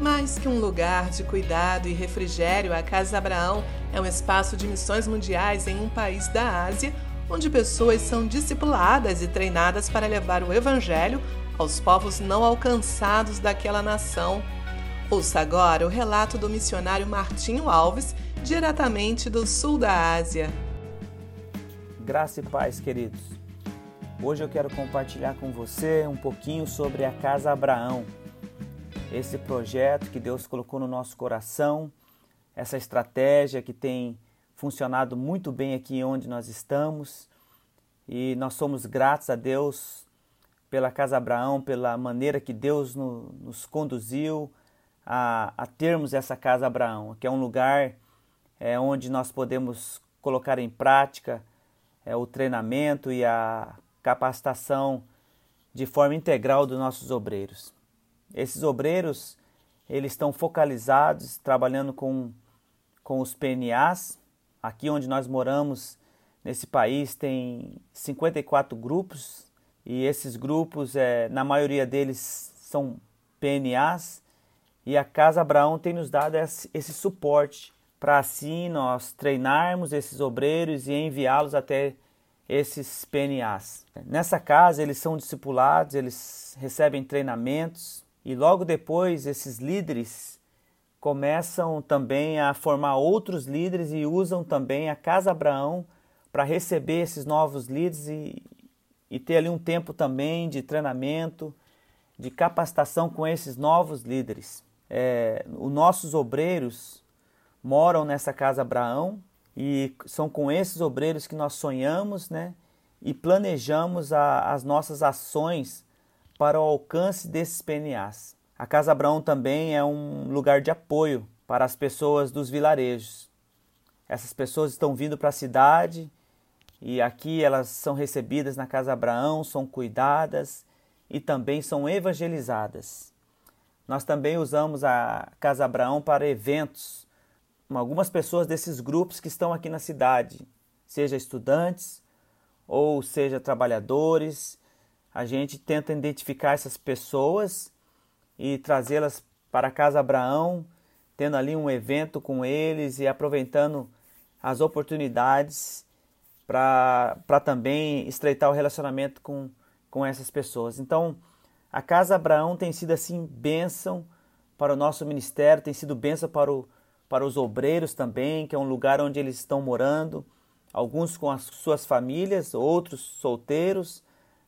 Mais que um lugar de cuidado e refrigério, a Casa Abraão é um espaço de missões mundiais em um país da Ásia, onde pessoas são discipuladas e treinadas para levar o Evangelho aos povos não alcançados daquela nação. Ouça agora o relato do missionário Martinho Alves, diretamente do sul da Ásia. Graça e paz, queridos. Hoje eu quero compartilhar com você um pouquinho sobre a Casa Abraão esse projeto que Deus colocou no nosso coração, essa estratégia que tem funcionado muito bem aqui onde nós estamos. E nós somos gratos a Deus pela Casa Abraão, pela maneira que Deus no, nos conduziu a, a, termos essa Casa Abraão, que é um lugar é, onde nós podemos colocar em prática é, o treinamento e a capacitação de forma integral dos nossos obreiros. Esses obreiros, eles estão focalizados, trabalhando com, com os PNAs. Aqui onde nós moramos, nesse país, tem 54 grupos e esses grupos, é, na maioria deles, são PNAs e a Casa Abraão tem nos dado esse, esse suporte para assim nós treinarmos esses obreiros e enviá-los até esses PNAs. Nessa casa eles são discipulados, eles recebem treinamentos, e logo depois, esses líderes começam também a formar outros líderes e usam também a Casa Abraão para receber esses novos líderes e, e ter ali um tempo também de treinamento, de capacitação com esses novos líderes. É, os nossos obreiros moram nessa Casa Abraão e são com esses obreiros que nós sonhamos né, e planejamos a, as nossas ações para o alcance desses PNAs. A Casa Abraão também é um lugar de apoio para as pessoas dos vilarejos. Essas pessoas estão vindo para a cidade e aqui elas são recebidas na Casa Abraão, são cuidadas e também são evangelizadas. Nós também usamos a Casa Abraão para eventos. Algumas pessoas desses grupos que estão aqui na cidade, seja estudantes ou seja trabalhadores, a gente tenta identificar essas pessoas e trazê-las para Casa Abraão, tendo ali um evento com eles e aproveitando as oportunidades para também estreitar o relacionamento com, com essas pessoas. Então, a Casa Abraão tem sido assim bênção para o nosso ministério, tem sido bênção para, o, para os obreiros também, que é um lugar onde eles estão morando, alguns com as suas famílias, outros solteiros,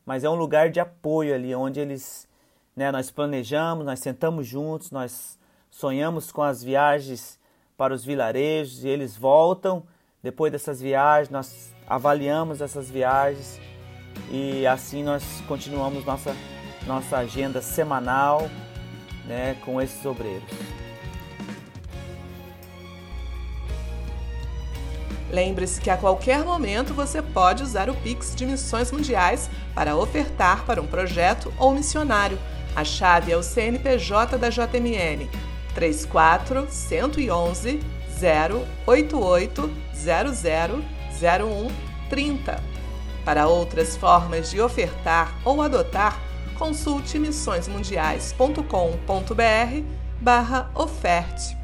mas é um lugar de apoio ali, onde eles, né, nós planejamos, nós sentamos juntos, nós sonhamos com as viagens para os vilarejos e eles voltam. Depois dessas viagens, nós avaliamos essas viagens e assim nós continuamos nossa, nossa agenda semanal né, com esses obreiros. Lembre-se que a qualquer momento você pode usar o Pix de Missões Mundiais para ofertar para um projeto ou missionário. A chave é o CNPJ da JMN 34 111 088 0001 30. Para outras formas de ofertar ou adotar, consulte missõesmundiais.com.br barra oferte.